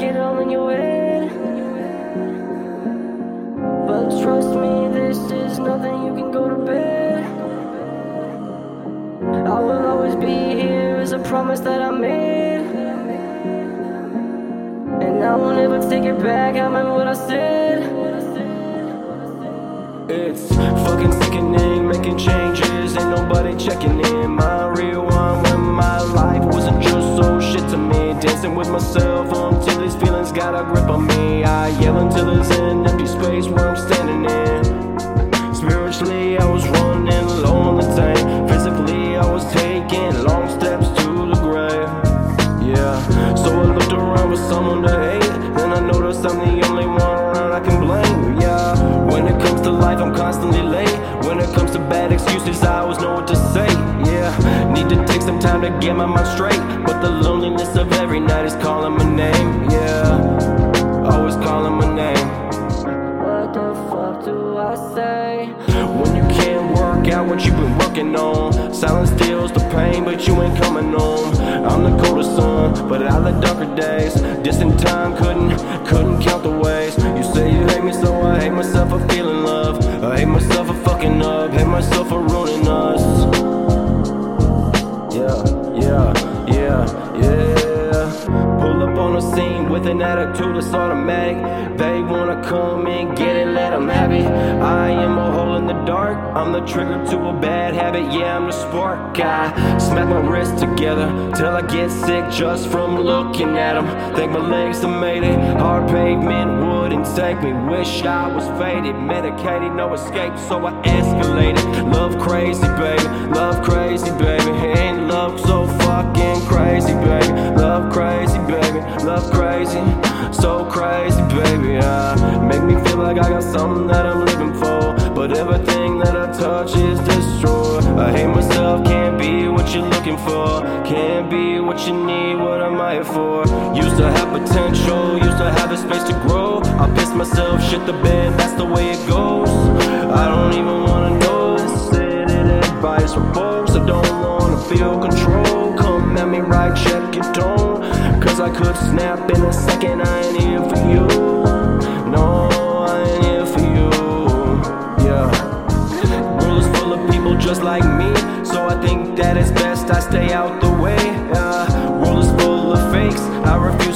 Get all in your head. But trust me, this is nothing you can go to bed. I will always be here as a promise that I made. And I will never take it back, I meant what I said. It's fucking sickening, making changes, ain't nobody checking in. My real with myself um, until these feelings got a grip on me. I yell until there's an empty space where I'm standing in. Spiritually, I was running low on the tank. Physically, I was taking long steps to the grave. Yeah, so I looked around for someone to hate. Then I noticed I'm the only one around I can blame. Yeah, when it comes to life, I'm constantly late. When it comes to bad excuses, I always know what to say. Yeah, need to take some time to get my mind straight. But the loneliness of every night is calling my name. Yeah, always calling my name. What the fuck do I say? When you can't work out what you've been working on, silence steals the pain, but you ain't coming home. I'm the coldest sun, but out the darker days, distant time couldn't couldn't count the ways. You say you hate me, so I hate myself for feeling love. I hate myself for fucking up, hate myself for ruining scene with an attitude that's automatic. They wanna come and get it, let them have it. I am a hole in the dark. I'm the trigger to a bad habit. Yeah, I'm the spark. I smack my wrists together till I get sick just from looking at them. Think my legs have made it. Hard pavement wouldn't take me. Wish I was faded, medicated, no escape, so I escalated. Love crazy, baby. Love crazy, baby. Ain't love so fucking crazy, baby. Love crazy, so crazy, baby. Uh, make me feel like I got something that I'm living for. But everything that I touch is destroyed. I hate myself, can't be what you're looking for. Can't be what you need, what am I for? Used to have potential, used to have the space to grow. I pissed myself, shit the bed, that's the way it goes. I don't even wanna know. Said it advice for folks, I don't wanna feel control. Come at me right, check your tone. I could snap in a second, I ain't here for you. No, I ain't here for you. Yeah. World is full of people just like me, so I think that it's best I stay out the way. Yeah. World is full of fakes, I refuse.